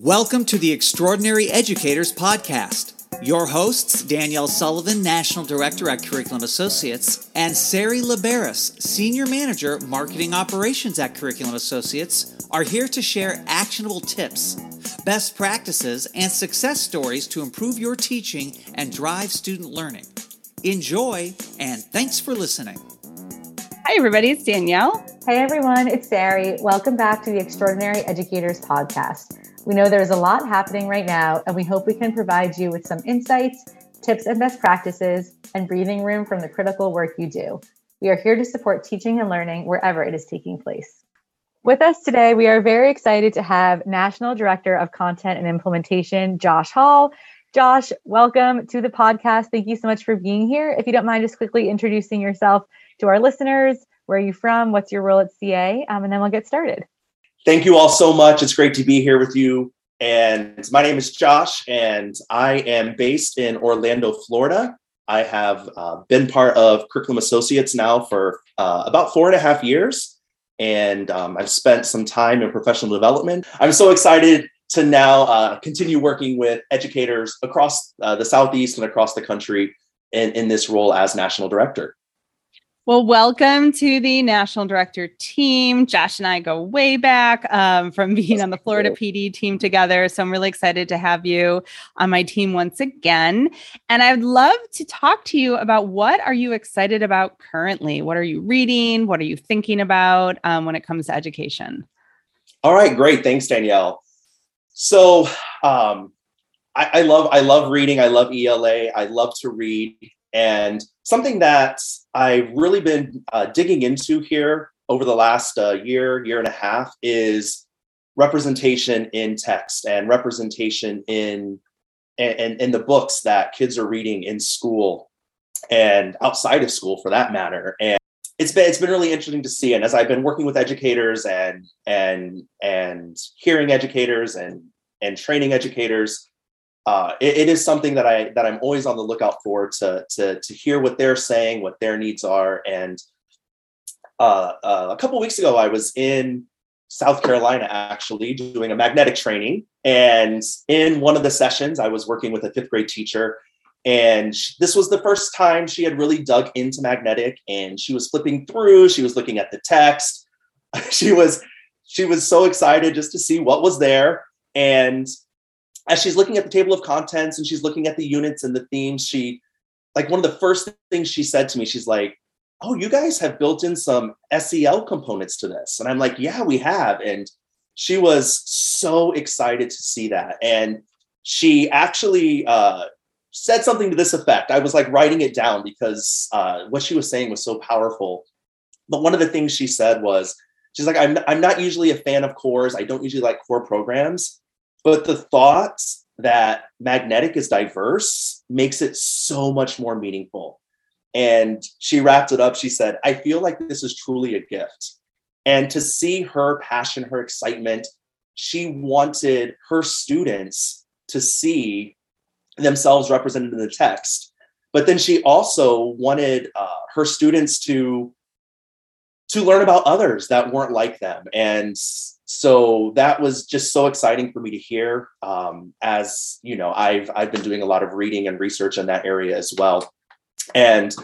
Welcome to the Extraordinary Educators Podcast. Your hosts, Danielle Sullivan, National Director at Curriculum Associates, and Sari Liberis, Senior Manager, Marketing Operations at Curriculum Associates, are here to share actionable tips, best practices, and success stories to improve your teaching and drive student learning. Enjoy, and thanks for listening. Hi, everybody. It's Danielle. Hi, everyone. It's Sari. Welcome back to the Extraordinary Educators Podcast. We know there's a lot happening right now, and we hope we can provide you with some insights, tips, and best practices, and breathing room from the critical work you do. We are here to support teaching and learning wherever it is taking place. With us today, we are very excited to have National Director of Content and Implementation, Josh Hall. Josh, welcome to the podcast. Thank you so much for being here. If you don't mind just quickly introducing yourself to our listeners, where are you from? What's your role at CA? Um, and then we'll get started thank you all so much. It's great to be here with you. And my name is Josh, and I am based in Orlando, Florida. I have uh, been part of Curriculum Associates now for uh, about four and a half years, and um, I've spent some time in professional development. I'm so excited to now uh, continue working with educators across uh, the Southeast and across the country in, in this role as national director. Well, welcome to the national director team. Josh and I go way back um, from being on the Florida PD team together. So I'm really excited to have you on my team once again. And I'd love to talk to you about what are you excited about currently? What are you reading? What are you thinking about um, when it comes to education? All right, great. Thanks, Danielle. So um, I, I love I love reading. I love ELA. I love to read. And something that I've really been uh, digging into here over the last uh, year, year and a half is representation in text and representation in and in the books that kids are reading in school and outside of school for that matter. And it's been it's been really interesting to see. And as I've been working with educators and and and hearing educators and and training educators, uh, it, it is something that I that I'm always on the lookout for to to to hear what they're saying, what their needs are. And uh, uh, a couple weeks ago, I was in South Carolina actually doing a magnetic training, and in one of the sessions, I was working with a fifth grade teacher. And she, this was the first time she had really dug into magnetic, and she was flipping through. She was looking at the text. she was she was so excited just to see what was there. And as she's looking at the table of contents and she's looking at the units and the themes, she like one of the first things she said to me, she's like, Oh, you guys have built in some SEL components to this. And I'm like, Yeah, we have. And she was so excited to see that. And she actually uh, said something to this effect. I was like writing it down because uh, what she was saying was so powerful. But one of the things she said was, she's like, I'm, I'm not usually a fan of cores. I don't usually like core programs but the thought that magnetic is diverse makes it so much more meaningful. And she wrapped it up. She said, I feel like this is truly a gift. And to see her passion, her excitement, she wanted her students to see themselves represented in the text. But then she also wanted uh, her students to to learn about others that weren't like them and so that was just so exciting for me to hear um, as you know i've i've been doing a lot of reading and research in that area as well. And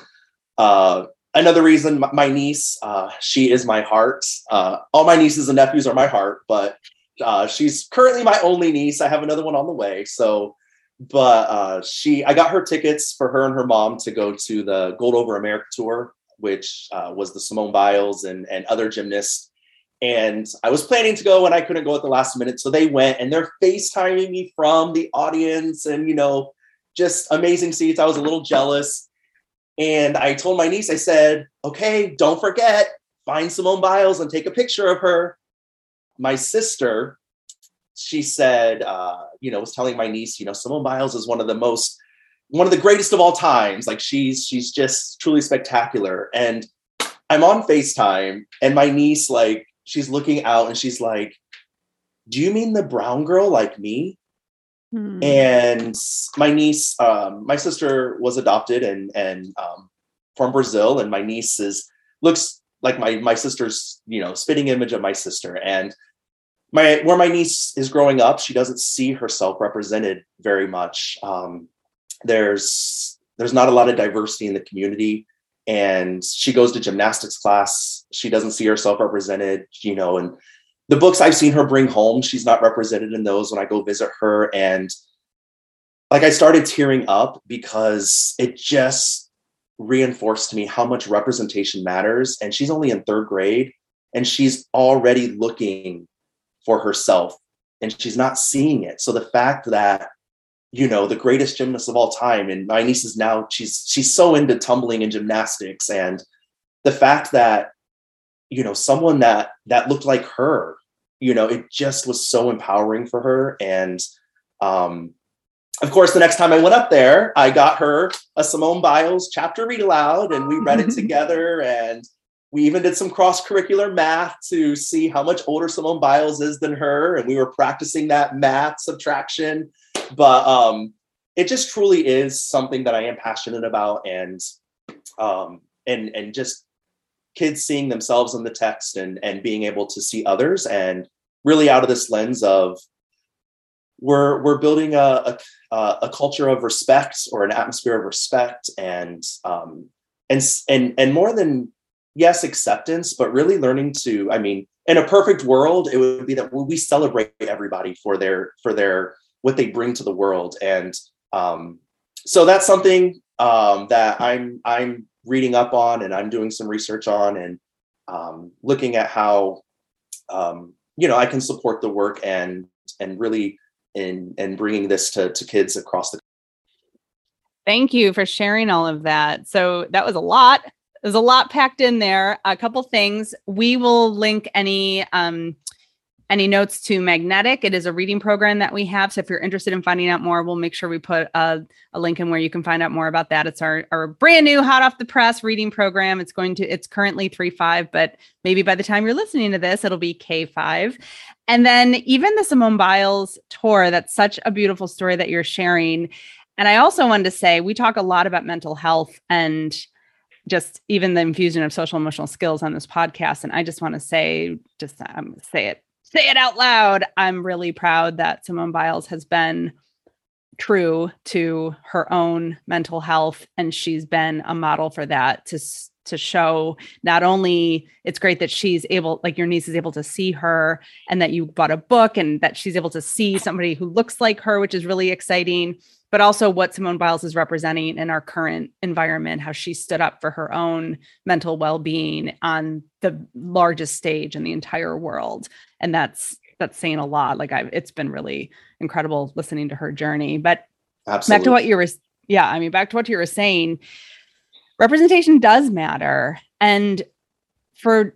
uh, another reason my niece uh, she is my heart uh, all my nieces and nephews are my heart but uh, she's currently my only niece. I have another one on the way. So but uh, she i got her tickets for her and her mom to go to the gold over america tour which uh, was the simone biles and, and other gymnasts and I was planning to go and I couldn't go at the last minute. So they went and they're FaceTiming me from the audience and, you know, just amazing seats. I was a little jealous. And I told my niece, I said, okay, don't forget, find Simone Biles and take a picture of her. My sister, she said, uh, you know, was telling my niece, you know, Simone Biles is one of the most, one of the greatest of all times. Like she's, she's just truly spectacular. And I'm on FaceTime and my niece, like, she's looking out and she's like, Do you mean the brown girl like me? Hmm. And my niece, um, my sister was adopted and and um, from Brazil, and my niece is looks like my my sister's you know spitting image of my sister. And my where my niece is growing up, she doesn't see herself represented very much. Um, there's there's not a lot of diversity in the community, and she goes to gymnastics class. She doesn't see herself represented, you know, and the books I've seen her bring home, she's not represented in those when I go visit her. And like I started tearing up because it just reinforced to me how much representation matters. And she's only in third grade and she's already looking for herself and she's not seeing it. So the fact that you know the greatest gymnast of all time. And my niece is now she's she's so into tumbling and gymnastics and the fact that you know someone that that looked like her you know it just was so empowering for her. And um of course the next time i went up there i got her a simone biles chapter read aloud and we read it together. And we even did some cross curricular math to see how much older Simone Biles is than her. And we were practicing that math subtraction. But um, it just truly is something that I am passionate about. And um, and and just kids seeing themselves in the text and and being able to see others and really out of this lens of we're we're building a a, a culture of respect or an atmosphere of respect and um, and and and more than yes, acceptance, but really learning to, I mean, in a perfect world, it would be that we celebrate everybody for their, for their, what they bring to the world. And um, so that's something um, that I'm, I'm reading up on and I'm doing some research on and um, looking at how, um, you know, I can support the work and, and really in, and bringing this to, to kids across the Thank you for sharing all of that. So that was a lot there's a lot packed in there. A couple things. We will link any um, any notes to Magnetic. It is a reading program that we have. So if you're interested in finding out more, we'll make sure we put a, a link in where you can find out more about that. It's our, our brand new hot off the press reading program. It's going to, it's currently three five, but maybe by the time you're listening to this, it'll be K5. And then even the Simone Biles tour, that's such a beautiful story that you're sharing. And I also wanted to say, we talk a lot about mental health and just even the infusion of social emotional skills on this podcast. And I just want to say, just um, say it, say it out loud. I'm really proud that Simone Biles has been true to her own mental health, and she's been a model for that to to show not only it's great that she's able like your niece is able to see her and that you bought a book and that she's able to see somebody who looks like her which is really exciting but also what Simone Biles is representing in our current environment, how she stood up for her own mental well-being on the largest stage in the entire world. And that's that's saying a lot. Like I've it's been really incredible listening to her journey. But Absolutely. back to what you were yeah, I mean back to what you were saying, representation does matter. And for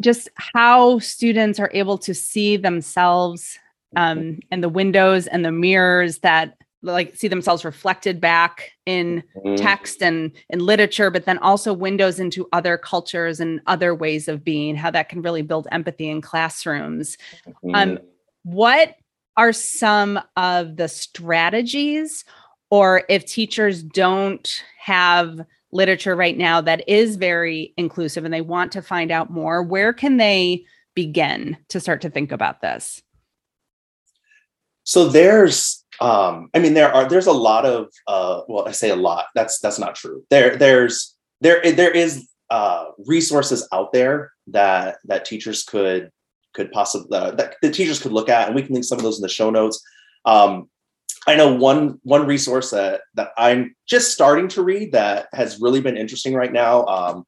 just how students are able to see themselves um, and the windows and the mirrors that like see themselves reflected back in mm-hmm. text and in literature but then also windows into other cultures and other ways of being how that can really build empathy in classrooms mm-hmm. um what are some of the strategies or if teachers don't have literature right now that is very inclusive and they want to find out more where can they begin to start to think about this so there's um, I mean, there are there's a lot of uh, well, I say a lot. That's that's not true. There there's there there is uh, resources out there that that teachers could could possibly uh, that the teachers could look at, and we can link some of those in the show notes. Um, I know one one resource that that I'm just starting to read that has really been interesting right now. Um,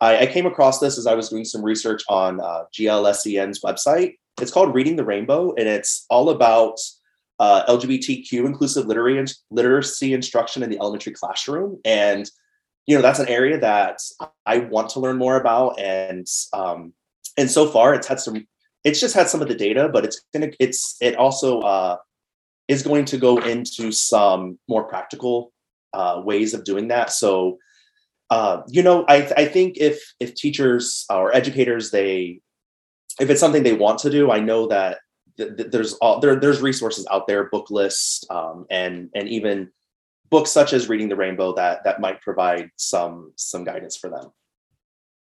I, I, came across this as I was doing some research on uh, GLSEN's website. It's called Reading the Rainbow, and it's all about uh, LGBTQ inclusive literary literacy instruction in the elementary classroom, and you know that's an area that I want to learn more about. And um, and so far, it's had some. It's just had some of the data, but it's gonna. It's it also uh, is going to go into some more practical uh, ways of doing that. So. Uh, you know, I, I think if if teachers or educators they if it's something they want to do, I know that there's all there, there's resources out there, book lists, um, and and even books such as Reading the Rainbow that that might provide some some guidance for them.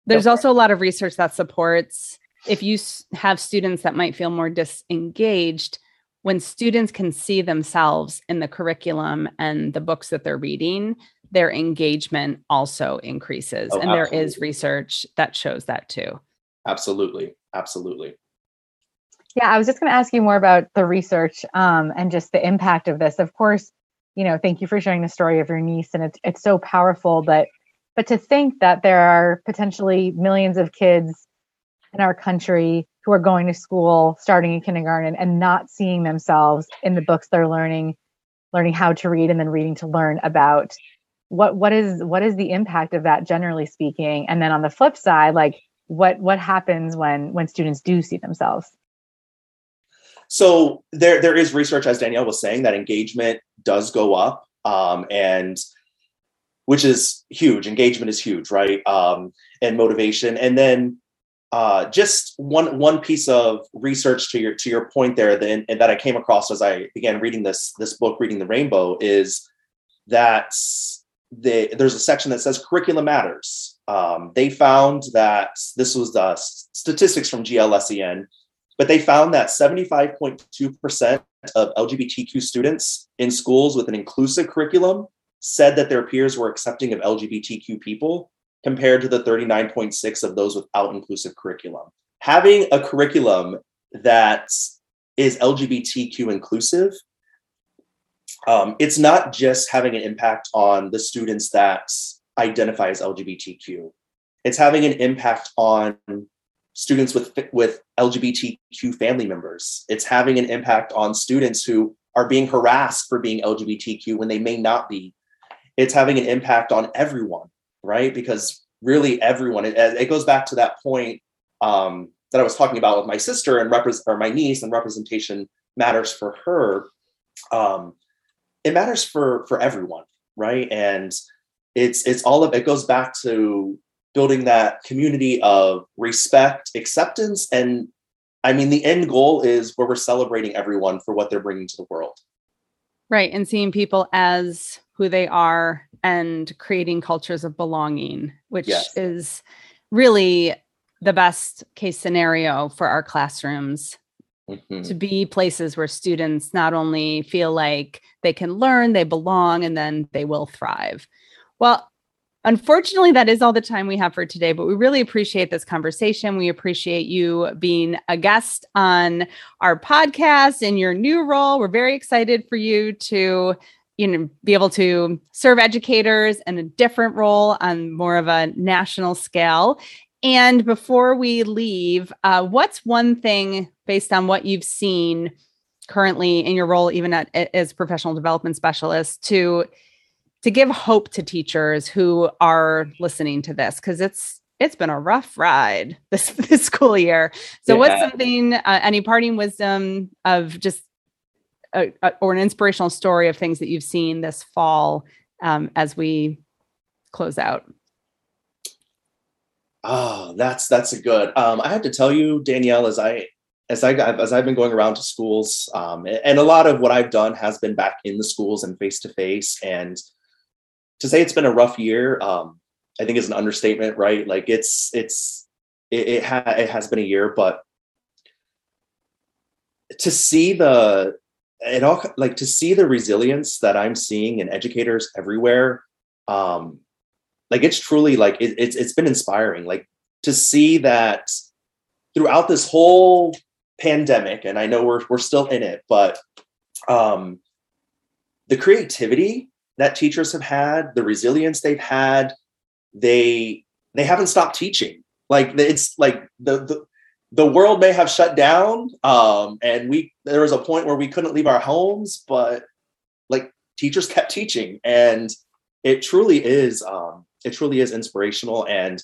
There's also a lot of research that supports if you have students that might feel more disengaged, when students can see themselves in the curriculum and the books that they're reading, their engagement also increases. Oh, and absolutely. there is research that shows that too. Absolutely. Absolutely. Yeah, I was just going to ask you more about the research um, and just the impact of this. Of course, you know, thank you for sharing the story of your niece, and it's it's so powerful. But but to think that there are potentially millions of kids in our country who are going to school starting in kindergarten and not seeing themselves in the books they're learning learning how to read and then reading to learn about what what is what is the impact of that generally speaking? And then on the flip side like what what happens when when students do see themselves? So there there is research as danielle was saying that engagement does go up um, and which is huge. Engagement is huge right? Um, and motivation. And then uh, just one one piece of research to your to your point there then and that I came across as I began reading this this book, reading the Rainbow, is that the, there's a section that says curriculum matters. Um, they found that this was the statistics from GLSEN, but they found that 75.2% of LGBTQ students in schools with an inclusive curriculum said that their peers were accepting of LGBTQ people, compared to the 39.6 of those without inclusive curriculum. Having a curriculum that is LGBTQ inclusive, um, it's not just having an impact on the students that identify as LGBTQ. It's having an impact on students with with LGBTQ family members. It's having an impact on students who are being harassed for being LGBTQ when they may not be. It's having an impact on everyone right? Because really everyone, it, it goes back to that point um, that I was talking about with my sister and repres- or my niece and representation matters for her. Um, it matters for for everyone, right? And it's it's all of it goes back to building that community of respect, acceptance, and I mean the end goal is where we're celebrating everyone for what they're bringing to the world. Right, and seeing people as who they are and creating cultures of belonging, which yes. is really the best case scenario for our classrooms mm-hmm. to be places where students not only feel like they can learn, they belong, and then they will thrive. Well, Unfortunately, that is all the time we have for today, but we really appreciate this conversation. We appreciate you being a guest on our podcast in your new role. We're very excited for you to you know be able to serve educators in a different role on more of a national scale. And before we leave uh, what's one thing based on what you've seen currently in your role even at, as professional development specialist to to give hope to teachers who are listening to this? Because it's it's been a rough ride this this school year. So yeah. what's something uh, any parting wisdom of just a, or an inspirational story of things that you've seen this fall um, as we close out? Oh, that's that's a good. Um, I have to tell you, Danielle, as I as I as I've been going around to schools, um, and a lot of what I've done has been back in the schools and face to face. And to say it's been a rough year, um, I think is an understatement, right? Like it's it's it it, ha- it has been a year, but to see the it all like to see the resilience that I'm seeing in educators everywhere. Um, like it's truly like it, it's it's been inspiring. Like to see that throughout this whole pandemic, and I know we're we're still in it, but um, the creativity that teachers have had, the resilience they've had, they they haven't stopped teaching. Like it's like the the the world may have shut down um, and we there was a point where we couldn't leave our homes but like teachers kept teaching and it truly is um, it truly is inspirational and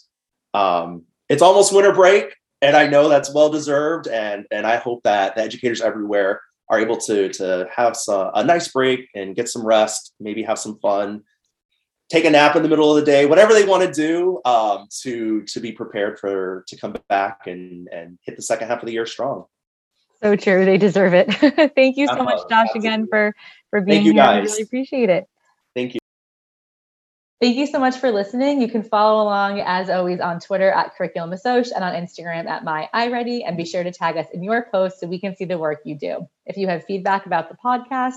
um, it's almost winter break and i know that's well deserved and and i hope that the educators everywhere are able to to have some, a nice break and get some rest maybe have some fun take a nap in the middle of the day, whatever they want to do um, to to be prepared for to come back and and hit the second half of the year strong. So true, they deserve it. Thank you so uh, much, Josh, absolutely. again for for being here. Guys. I really appreciate it. Thank you. Thank you so much for listening. You can follow along as always on Twitter at Curriculum Assoc and on Instagram at my iReady. And be sure to tag us in your posts so we can see the work you do. If you have feedback about the podcast,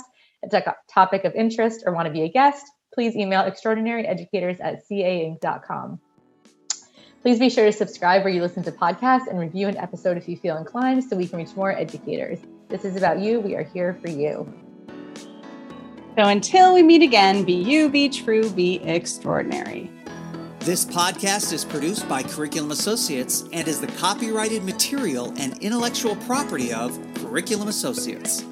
a topic of interest, or want to be a guest, please email extraordinaryeducators at cainc.com. Please be sure to subscribe where you listen to podcasts and review an episode if you feel inclined so we can reach more educators. This is about you. We are here for you. So until we meet again, be you, be true, be extraordinary. This podcast is produced by Curriculum Associates and is the copyrighted material and intellectual property of Curriculum Associates.